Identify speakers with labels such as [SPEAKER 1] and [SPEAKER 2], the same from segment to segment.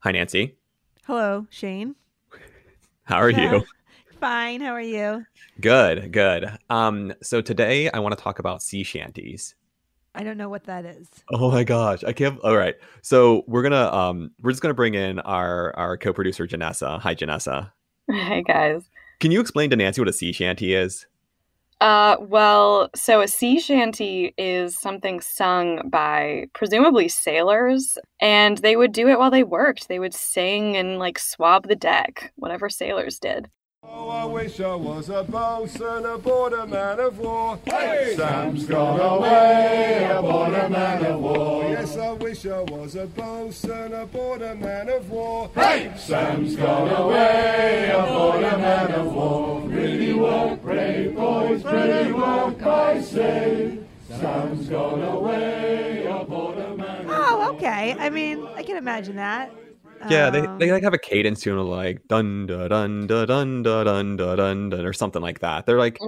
[SPEAKER 1] Hi, Nancy.
[SPEAKER 2] Hello, Shane.
[SPEAKER 1] How are you?
[SPEAKER 2] Fine. How are you?
[SPEAKER 1] Good, good. Um, so today I want to talk about sea shanties.
[SPEAKER 2] I don't know what that is.
[SPEAKER 1] Oh my gosh, I can't. All right, so we're gonna um, we're just gonna bring in our our co-producer Jenessa. Hi, Jenessa.
[SPEAKER 3] Hi, guys.
[SPEAKER 1] Can you explain to Nancy what a sea shanty is?
[SPEAKER 3] Uh, well, so a sea shanty is something sung by presumably sailors, and they would do it while they worked. They would sing and like swab the deck, whatever sailors did.
[SPEAKER 4] Oh, I wish I was a bosun aboard a man of war. Hey! Sam's gone away aboard a man of war. Yes, I wish I was a bosun aboard a man of war. Hey! Sam's gone away aboard a man of war. Really work, brave boys, really work, I say. Sam's gone away aboard a man of
[SPEAKER 2] oh, war. Oh, okay. I mean, I can imagine that.
[SPEAKER 1] Yeah, they,
[SPEAKER 2] Um,
[SPEAKER 1] they like have a cadence tune of like dun dun dun da dun da dun dun or something like that. They're like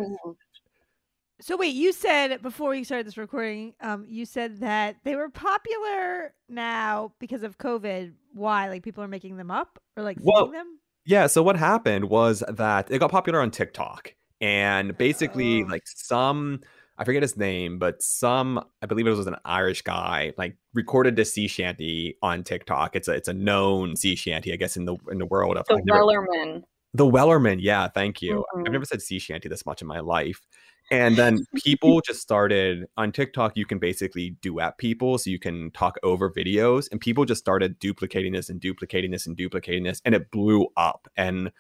[SPEAKER 2] So wait, you said before we started this recording, um, you said that they were popular now because of COVID. Why? Like people are making them up or like
[SPEAKER 1] Well,
[SPEAKER 2] them?
[SPEAKER 1] Yeah, so what happened was that it got popular on TikTok. And basically,
[SPEAKER 2] Oh.
[SPEAKER 1] like some, I forget his name, but some, I believe it was an Irish guy, like recorded this sea shanty on TikTok. It's a it's a known sea shanty, I guess, in the in the world of
[SPEAKER 3] The
[SPEAKER 1] never-
[SPEAKER 3] Wellerman.
[SPEAKER 1] the Wellerman. Yeah, thank you.
[SPEAKER 3] Mhm.
[SPEAKER 1] I've never said sea shanty this much in my life. And then people just started on TikTok. You can basically duet people, so you can talk over videos, and people just started duplicating this and duplicating this and duplicating this, and it blew up. And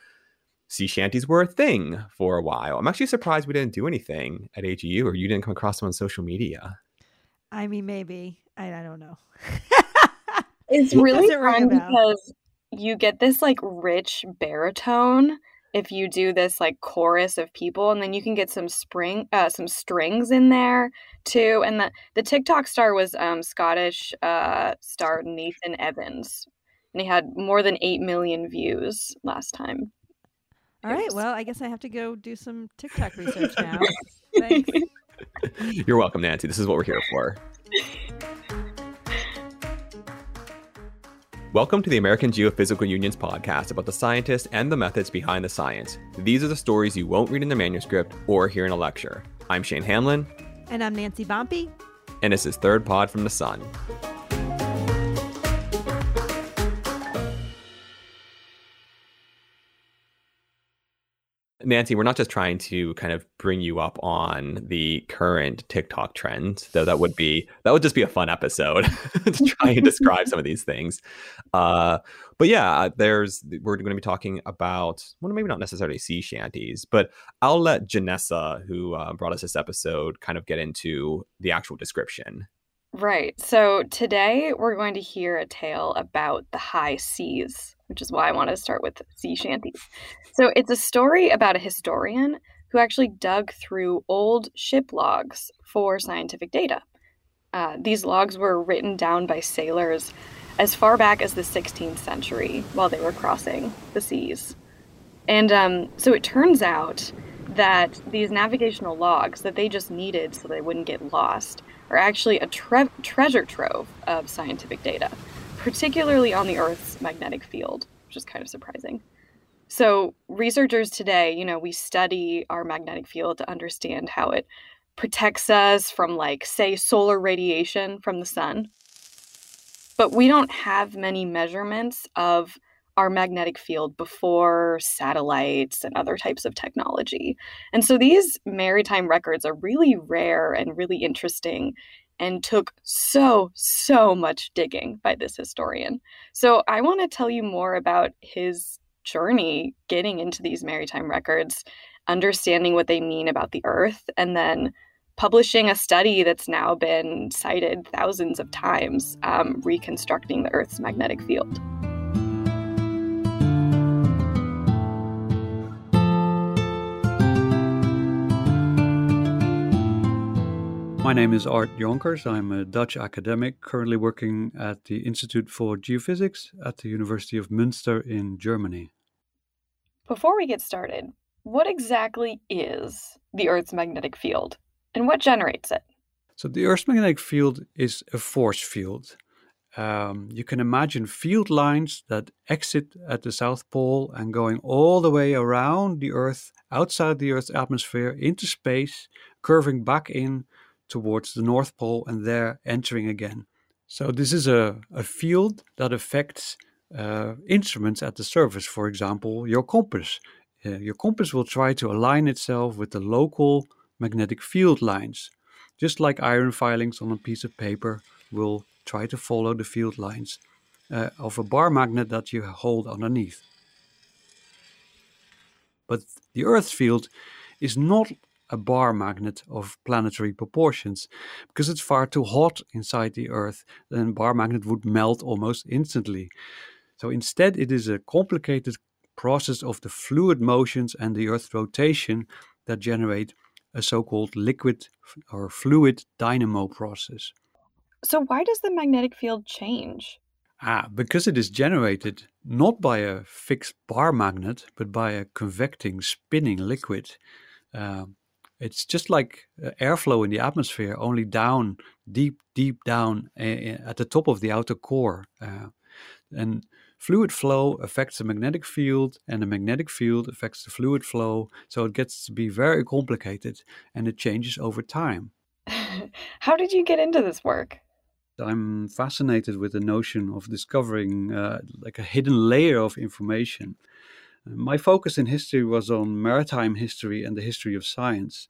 [SPEAKER 1] sea shanties were a thing for a while. I'm actually surprised we didn't do anything at AGU, or you didn't come across them on social media.
[SPEAKER 2] I mean, maybe. I, I don't know.
[SPEAKER 3] It's really
[SPEAKER 2] does it
[SPEAKER 3] fun because you get this like rich baritone if you do this like chorus of people and then you can get some spring uh some strings in there too and the the TikTok star was um Scottish uh star Nathan Evans and he had more than 8 million views last time.
[SPEAKER 2] All right. Well, I guess I have to go do some TikTok research now. Thanks.
[SPEAKER 1] You're welcome, Nancy. This is what we're here for. Welcome to the American Geophysical Union's podcast about the scientists and the methods behind the science. These are the stories you won't read in the manuscript or hear in a lecture. I'm Shane Hanlon,
[SPEAKER 2] And I'm Nancy Bompey.
[SPEAKER 1] and this is Third Pod from the Sun. Nancy, we're not just trying to kind of bring you up on the current TikTok trends, though that would be that would just be a fun episode to try and describe some of these things. Uh, but yeah, there's we're going to be talking about well, maybe not necessarily sea shanties, but I'll let Jenessa, who uh, brought us this episode, kind of get into the actual description.
[SPEAKER 3] Right. So today we're going to hear a tale about the high seas, which is why I want to start with sea shanties. So it's a story about a historian who actually dug through old ship logs for scientific data. Uh, these logs were written down by sailors as far back as the 16th century while they were crossing the seas. And um, so it turns out that these navigational logs that they just needed so they wouldn't get lost are actually a tre- treasure trove of scientific data, particularly on the Earth's magnetic field, which is kind of surprising. So, researchers today, you know, we study our magnetic field to understand how it protects us from, like, say, solar radiation from the sun. But we don't have many measurements of our magnetic field before satellites and other types of technology. And so these maritime records are really rare and really interesting and took so, so much digging by this historian. So I want to tell you more about his journey getting into these maritime records, understanding what they mean about the Earth, and then publishing a study that's now been cited thousands of times, um, reconstructing the Earth's magnetic field.
[SPEAKER 5] My name is Art Jonkers. I'm a Dutch academic currently working at the Institute for Geophysics at the University of Münster in Germany.
[SPEAKER 3] Before we get started, what exactly is the Earth's magnetic field and what generates it?
[SPEAKER 5] So, the Earth's magnetic field is a force field, um, you can imagine field lines that exit at the South Pole and going all the way around the Earth, outside the Earth's atmosphere, into space, curving back in towards the North Pole and there entering again. So, this is a, a field that affects uh, instruments at the surface, for example, your compass. Uh, your compass will try to align itself with the local magnetic field lines, just like iron filings on a piece of paper will try to follow the field lines uh, of a bar magnet that you hold underneath. But the Earth's field is not a bar magnet of planetary proportions because it's far too hot inside the Earth. Then bar magnet would melt almost instantly. So instead, it is a complicated process of the fluid motions and the Earth's rotation that generate a so-called liquid or fluid dynamo process.
[SPEAKER 3] So, why does the magnetic field change?
[SPEAKER 5] Ah, because it is generated not by a fixed bar magnet, but by a convecting, spinning liquid. Uh, it's just like uh, airflow in the atmosphere, only down, deep, deep down uh, at the top of the outer core. Uh, and fluid flow affects the magnetic field, and the magnetic field affects the fluid flow. So it gets to be very complicated and it changes over time.
[SPEAKER 3] How did you get into this work?
[SPEAKER 5] I'm fascinated with the notion of discovering uh, like a hidden layer of information. My focus in history was on maritime history and the history of science.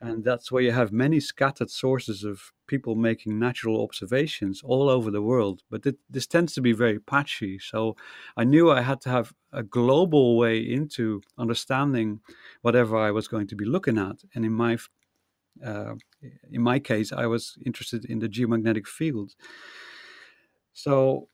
[SPEAKER 5] And that's where you have many scattered sources of people making natural observations all over the world. But this tends to be very patchy. So I knew I had to have a global way into understanding whatever I was going to be looking at. And in my uh, in my case, I was interested in the geomagnetic field. So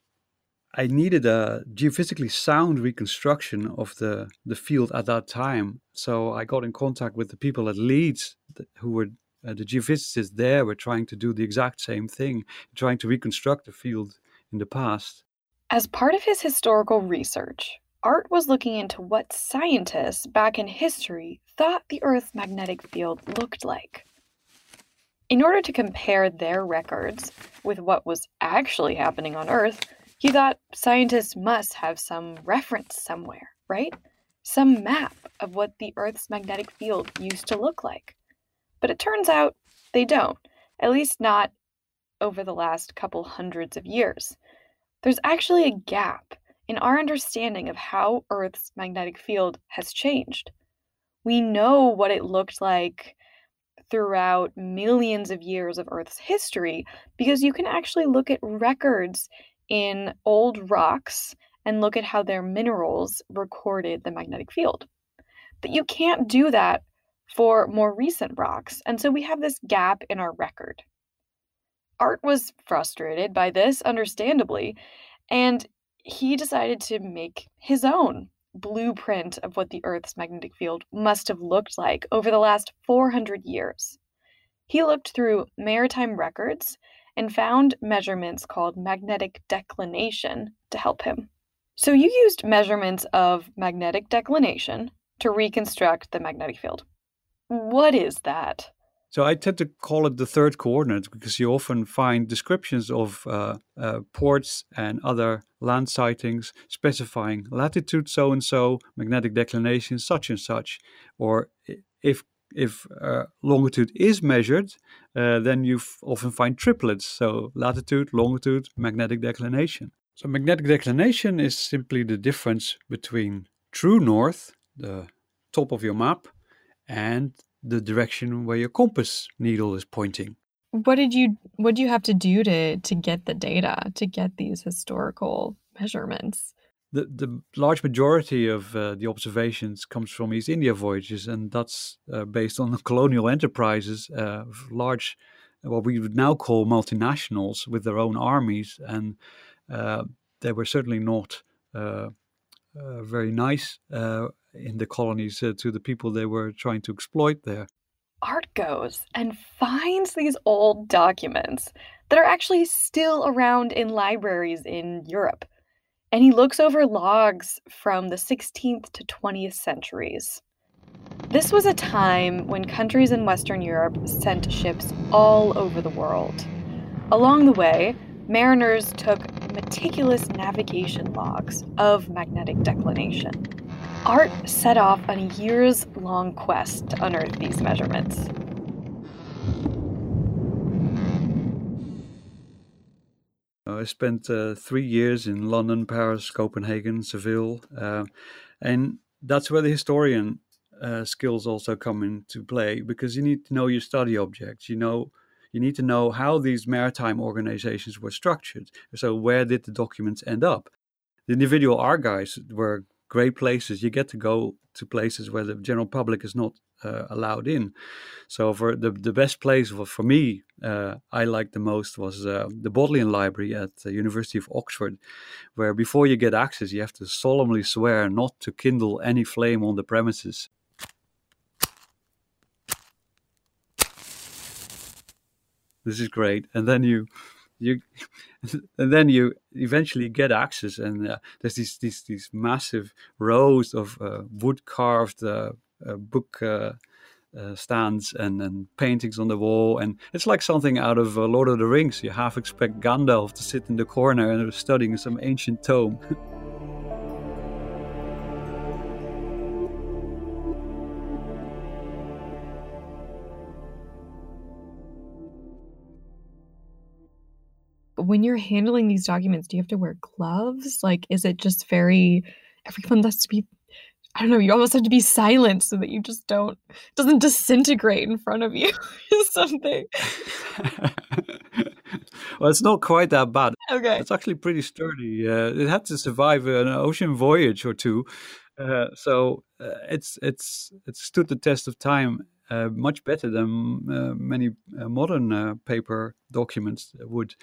[SPEAKER 5] I needed a geophysically sound reconstruction of the, the field at that time. So I got in contact with the people at Leeds who were uh, the geophysicists there were trying to do the exact same thing, trying to reconstruct the field in the past.
[SPEAKER 3] As part of his historical research, Art was looking into what scientists back in history thought the Earth's magnetic field looked like. In order to compare their records with what was actually happening on Earth, he thought scientists must have some reference somewhere, right? Some map of what the Earth's magnetic field used to look like. But it turns out they don't, at least not over the last couple hundreds of years. There's actually a gap in our understanding of how Earth's magnetic field has changed. We know what it looked like throughout millions of years of Earth's history because you can actually look at records in old rocks and look at how their minerals recorded the magnetic field. But you can't do that for more recent rocks, and so we have this gap in our record. Art was frustrated by this, understandably, and he decided to make his own blueprint of what the Earth's magnetic field must have looked like over the last 400 years. He looked through maritime records and found measurements called magnetic declination to help him. So, you used measurements of magnetic declination to reconstruct the magnetic field. What is that?
[SPEAKER 5] So I tend to call it the third coordinate because you often find descriptions of uh, uh, ports and other land sightings specifying latitude so and so, magnetic declination such and such, or if if uh, longitude is measured, uh, then you often find triplets. So latitude, longitude, magnetic declination. So magnetic declination is simply the difference between true north, the top of your map, and the direction where your compass needle is pointing.
[SPEAKER 3] What did you what do you have to do to to get the data to get these historical measurements?
[SPEAKER 5] The the large majority of uh, the observations comes from East India voyages, and that's uh, based on colonial enterprises, uh, large, what we would now call multinationals with their own armies, and uh, they were certainly not uh, uh, very nice in the colonies to the people they were trying to exploit there.
[SPEAKER 3] Art goes and finds these old documents that are actually still around in libraries in Europe. And he looks over logs from the 16th to 20th centuries. This was a time when countries in Western Europe sent ships all over the world. Along the way, mariners took meticulous navigation logs of magnetic declination. Art set off on a years long quest to unearth these measurements.
[SPEAKER 5] I spent uh, three years in London, Paris, Copenhagen, Seville, uh, and that's where the historian uh, skills also come into play because you need to know your study objects. You know, you need to know how these maritime organizations were structured. So, where did the documents end up? The individual archives were great places. You get to go to places where the general public is not uh, allowed in. So for the the best place for, for me, uh, I liked the most was uh, the Bodleian Library at the University of Oxford, where before you get access, you have to solemnly swear not to kindle any flame on the premises. This is great, and then you you and then you eventually get access and uh, there's these these these massive rows of uh, wood carved uh, book uh, uh, stands and, and paintings on the wall. And it's like something out of Lord of the Rings. You half expect Gandalf to sit in the corner and studying some ancient tome.
[SPEAKER 3] When you're handling these documents, do you have to wear gloves? Like, is it just very, everyone has to be, I don't know, you almost have to be silent so that you just don't, doesn't disintegrate in front of you or something.
[SPEAKER 5] well, it's not quite that bad.
[SPEAKER 3] Okay.
[SPEAKER 5] It's actually pretty sturdy. Uh, it had to survive an ocean voyage or two. Uh, so uh, it's it's it's stood the test of time uh, much better than uh, many uh, modern paper documents would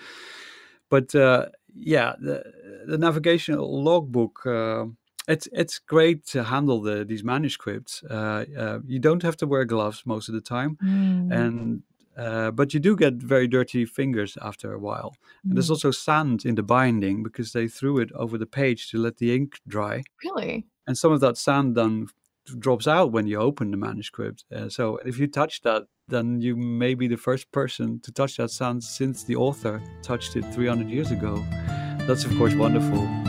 [SPEAKER 5] but uh, yeah, the, the navigational logbook. It's it's great to handle the, these manuscripts. Uh, uh you don't have to wear gloves most of the time, mm. and uh, but you do get very dirty fingers after a while. Mm. And there's mm. also sand in the binding because they threw it over the page to let the ink dry.
[SPEAKER 3] Really?
[SPEAKER 5] And some of that sand then drops out when you open the manuscript. Uh, so if you touch that, then you may be the first person to touch that sound since the author touched it 300 years ago. That's of course wonderful.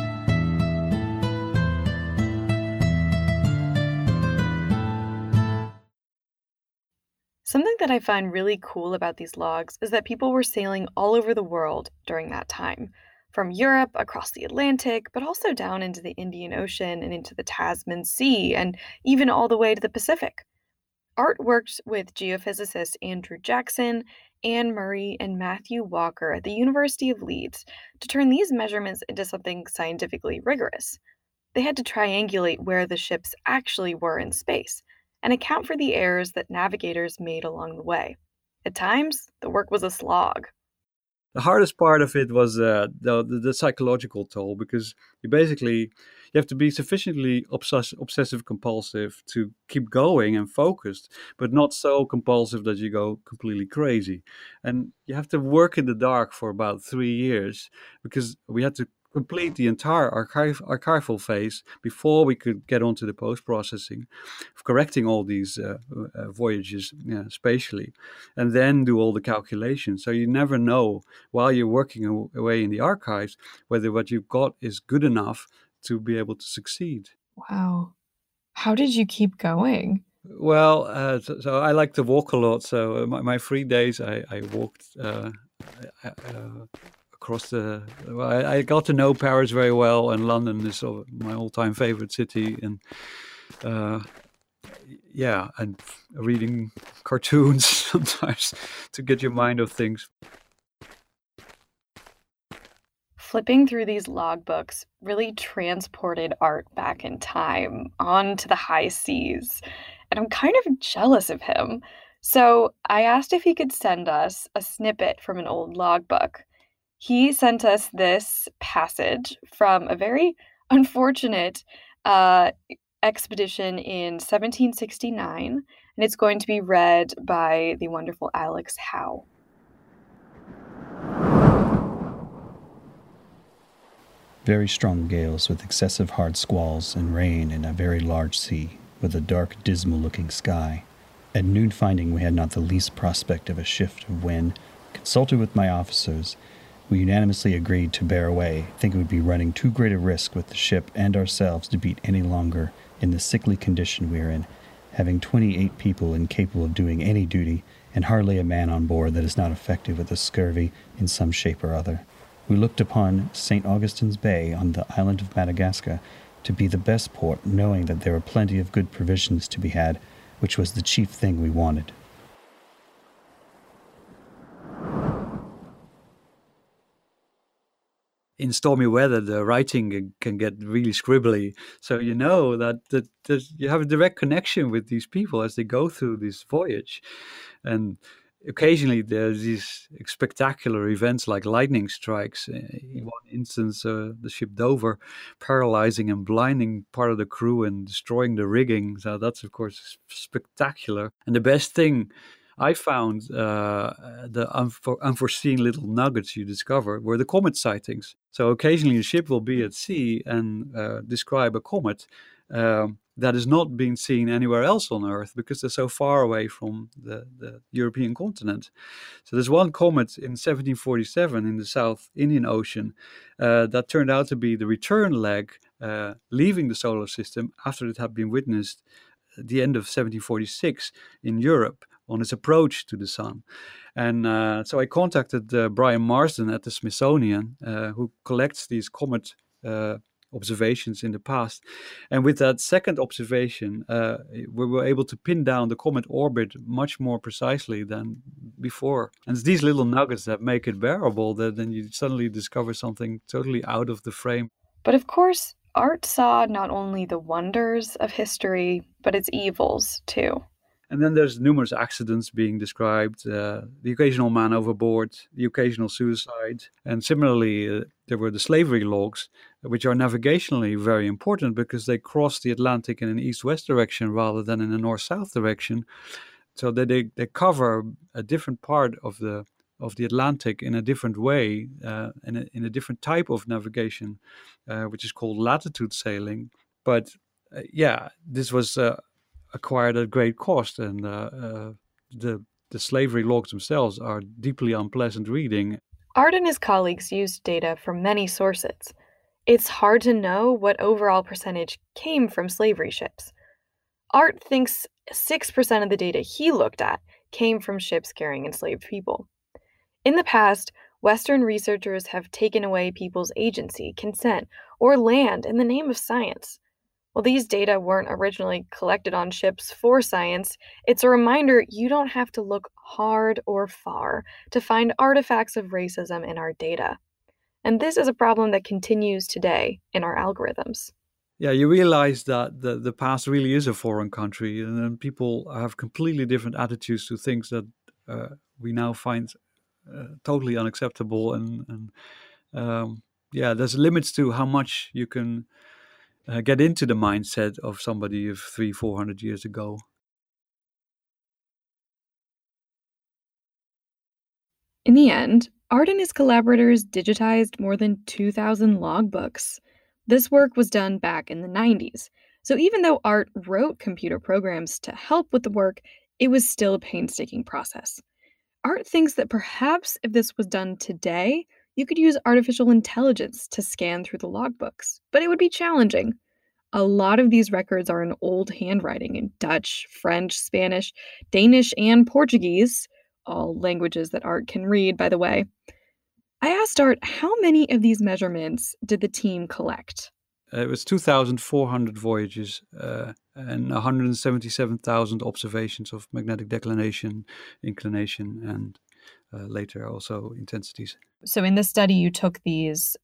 [SPEAKER 3] Something that I find really cool about these logs is that people were sailing all over the world during that time from Europe across the Atlantic, but also down into the Indian Ocean and into the Tasman Sea, and even all the way to the Pacific. Art worked with geophysicists Andrew Jackson, Anne Murray, and Matthew Walker at the University of Leeds to turn these measurements into something scientifically rigorous. They had to triangulate where the ships actually were in space and account for the errors that navigators made along the way. At times, the work was a slog
[SPEAKER 5] the hardest part of it was uh, the, the, the psychological toll because you basically you have to be sufficiently obsess- obsessive compulsive to keep going and focused but not so compulsive that you go completely crazy and you have to work in the dark for about three years because we had to complete the entire archive, archival phase before we could get onto the post processing of correcting all these uh, uh, voyages spatially and then do all the calculations. So you never know while you're working away in the archives whether what you've got is good enough to be able to succeed.
[SPEAKER 3] Wow. How did you keep going?
[SPEAKER 5] Well, uh, so, so, I like to walk a lot. So uh, my, my free days, I, I walked uh, uh across the. Well, I, I, got to know Paris very well, and London is my all-time favorite city. And uh, yeah, and reading cartoons sometimes to get your mind off things.
[SPEAKER 3] Flipping through these logbooks really transported Art back in time onto the high seas. And I'm kind of jealous of him. So I asked if he could send us a snippet from an old logbook he sent us this passage from a very unfortunate uh, expedition in 1769, and it's going to be read by the wonderful Alex Howe.
[SPEAKER 6] Very strong gales with excessive hard squalls and rain in a very large sea, with a dark, dismal looking sky. At noon, finding we had not the least prospect of a shift of wind, consulted with my officers We unanimously agreed to bear away, think it would be running too great a risk with the ship and ourselves to beat any longer in the sickly condition we are in, having 28 people incapable of doing any duty, and hardly a man on board that is not affected with the scurvy in some shape or other. We looked upon St. Augustine's Bay on the island of Madagascar to be the best port, knowing that there were plenty of good provisions to be had, which was the chief thing we wanted.
[SPEAKER 5] In stormy weather, the writing can get really scribbly. So you know that, that, that, you have a direct connection with these people as they go through this voyage. And occasionally there's these spectacular events like lightning strikes. In one instance, uh, the ship Dover paralyzing and blinding part of the crew and destroying the rigging. So that's, of course, spectacular. And the best thing I found uh, the unfor- unforeseen little nuggets you discover were the comet sightings. So occasionally a ship will be at sea and uh, describe a comet um, that is not being seen anywhere else on Earth because they're so far away from the, the European continent. So there's one comet in 1747 in the South Indian Ocean uh, that turned out to be the return leg uh, leaving the solar system after it had been witnessed at the end of 1746 in Europe on its approach to the sun. And uh, so I contacted uh, Brian Marsden at the Smithsonian, uh, who collects these comet uh, observations in the past. And with that second observation, uh, we were able to pin down the comet orbit much more precisely than before. And it's these little nuggets that make it bearable that then you suddenly discover something totally out of the frame.
[SPEAKER 3] But of course, Art saw not only the wonders of history, but its evils too.
[SPEAKER 5] And then there's numerous accidents being described, uh, the occasional man overboard, the occasional suicide. And similarly, uh, there were the slavery logs, which are navigationally very important because they cross the Atlantic in an east west direction rather than in a north south direction. So that they, they cover a different part of the of the Atlantic in a different way, uh, in, a, in a different type of navigation, uh, which is called latitude sailing. But uh, yeah, this was uh, acquired at great cost, and uh, uh, the the slavery logs themselves are deeply unpleasant reading.
[SPEAKER 3] Art and his colleagues used data from many sources. It's hard to know what overall percentage came from slavery ships. Art thinks 6% of the data he looked at came from ships carrying enslaved people. In the past, Western researchers have taken away people's agency, consent, or land in the name of science. While these data weren't originally collected on ships for science, it's a reminder you don't have to look hard or far to find artifacts of racism in our data. And this is a problem that continues today in our algorithms.
[SPEAKER 5] Yeah, you realize that the, the past really is a foreign country, and then people have completely different attitudes to things that uh, we now find uh, totally unacceptable. And, and um, yeah, there's limits to how much you can uh, get into the mindset of somebody of three, four hundred years ago.
[SPEAKER 3] In the end, Art and his collaborators digitized more than 2,000 logbooks. This work was done back in the 90s, so even though Art wrote computer programs to help with the work, it was still a painstaking process. Art thinks that perhaps if this was done today, you could use artificial intelligence to scan through the logbooks, but it would be challenging. A lot of these records are in old handwriting in Dutch, French, Spanish, Danish, and Portuguese, all languages that Art can read, by the way. I asked Art how many of these measurements did the team collect?
[SPEAKER 5] Uh, it was 2,400 voyages uh, and 177,000 observations of magnetic declination, inclination, and later also intensities.
[SPEAKER 3] So, in this study, you took these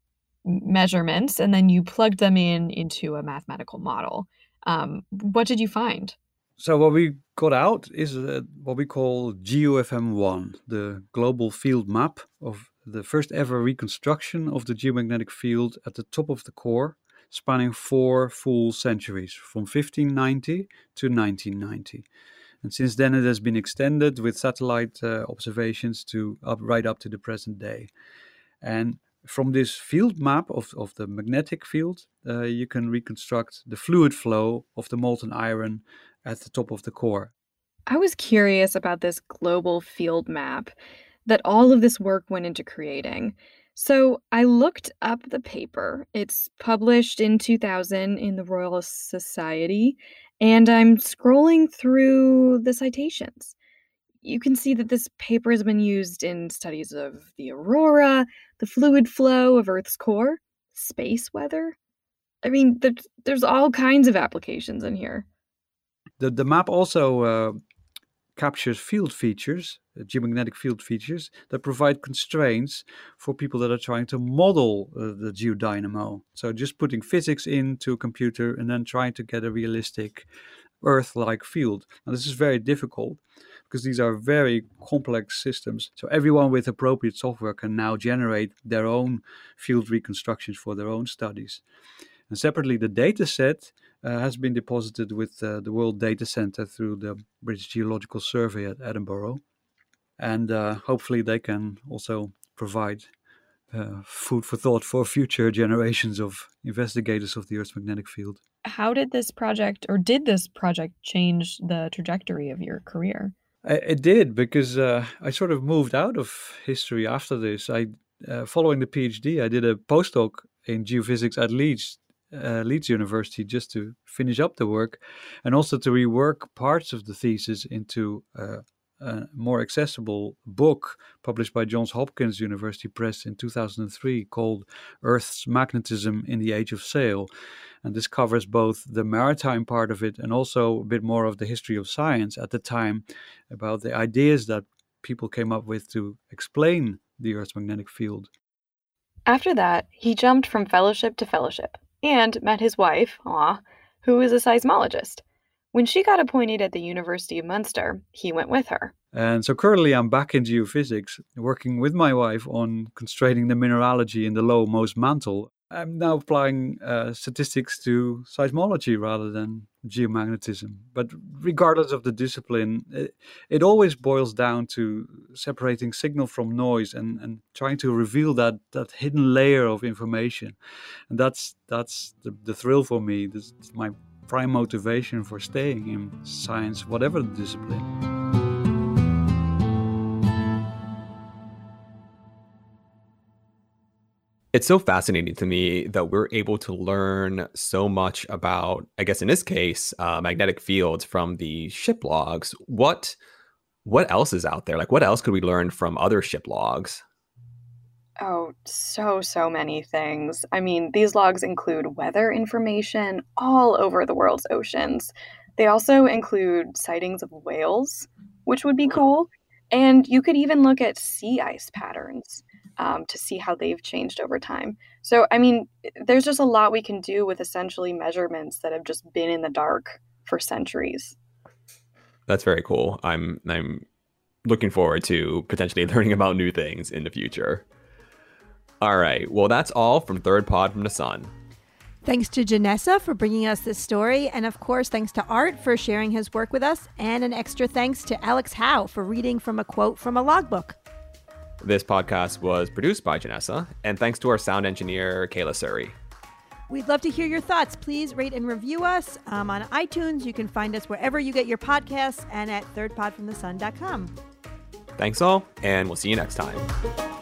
[SPEAKER 3] measurements and then you plugged them in into a mathematical model. Um, what did you find?
[SPEAKER 5] So, what we got out is uh, what we call GeoFM1, the global field map of the first ever reconstruction of the geomagnetic field at the top of the core, spanning four full centuries from 1590 to 1990. And since then, it has been extended with satellite uh, observations to up, right up to the present day. And from this field map of, of the magnetic field, uh, you can reconstruct the fluid flow of the molten iron at the top of the core.
[SPEAKER 3] I was curious about this global field map that all of this work went into creating. So I looked up the paper. It's published in 2000 in the Royal Society, and I'm scrolling through the citations. You can see that this paper has been used in studies of the aurora, the fluid flow of Earth's core, space weather. I mean, there's, all kinds of applications in here.
[SPEAKER 5] The, the map also uh, captures field features, uh, geomagnetic field features, that provide constraints for people that are trying to model uh, the geodynamo. So just putting physics into a computer and then trying to get a realistic Earth like field. Now, this is very difficult because these are very complex systems. So everyone with appropriate software can now generate their own field reconstructions for their own studies. And separately, the data set uh, has been deposited with uh, the World Data Center through the British Geological Survey at Edinburgh. And uh, hopefully, they can also provide uh, food for thought for future generations of investigators of the Earth's magnetic field.
[SPEAKER 3] How did this project, or did this project, change the trajectory of your career?
[SPEAKER 5] It did because uh, I sort of moved out of history after this. I, uh, following the PhD, I did a postdoc in geophysics at Leeds uh, Leeds University just to finish up the work and also to rework parts of the thesis into uh, a more accessible book published by Johns Hopkins University Press in 2003 called Earth's Magnetism in the Age of Sail. And this covers both the maritime part of it and also a bit more of the history of science at the time about the ideas that people came up with to explain the Earth's magnetic field.
[SPEAKER 3] After that, he jumped from fellowship to fellowship and met his wife, aw, who is a seismologist. When she got appointed at the University of Münster, he went with her.
[SPEAKER 5] And so currently I'm back in geophysics, working with my wife on constraining the mineralogy in the lowermost mantle I'm now applying uh, statistics to seismology rather than geomagnetism. But regardless of the discipline, it, it, always boils down to separating signal from noise and, and trying to reveal that, that hidden layer of information. And that's that's the, the thrill for me. This is my prime motivation for staying in science, whatever the discipline.
[SPEAKER 1] It's so fascinating to me that we're able to learn so much about, I guess in this case, uh, magnetic fields from the ship logs. What what else is out there? Like, what else could we learn from other ship logs?
[SPEAKER 3] Oh, so, so many things. I mean, these logs include weather information all over the world's oceans. They also include sightings of whales, which would be cool. And you could even look at sea ice patterns um, to see how they've changed over time. So, I mean, there's just a lot we can do with essentially measurements that have just been in the dark for centuries.
[SPEAKER 1] That's very cool. I'm I'm looking forward to potentially learning about new things in the future. All right. Well, that's all from Third Pod from the Sun.
[SPEAKER 2] Thanks to Jenessa for bringing us this story. And of course, thanks to Art for sharing his work with us. And an extra thanks to Alex Howe for reading from a quote from a logbook.
[SPEAKER 1] This podcast was produced by Jenessa, and thanks to our sound engineer, Kayla Suri.
[SPEAKER 2] We'd love to hear your thoughts. Please rate and review us um, on iTunes. You can find us wherever you get your podcasts and at thirdpodfromthesun.com.
[SPEAKER 1] Thanks all, and we'll see you next time.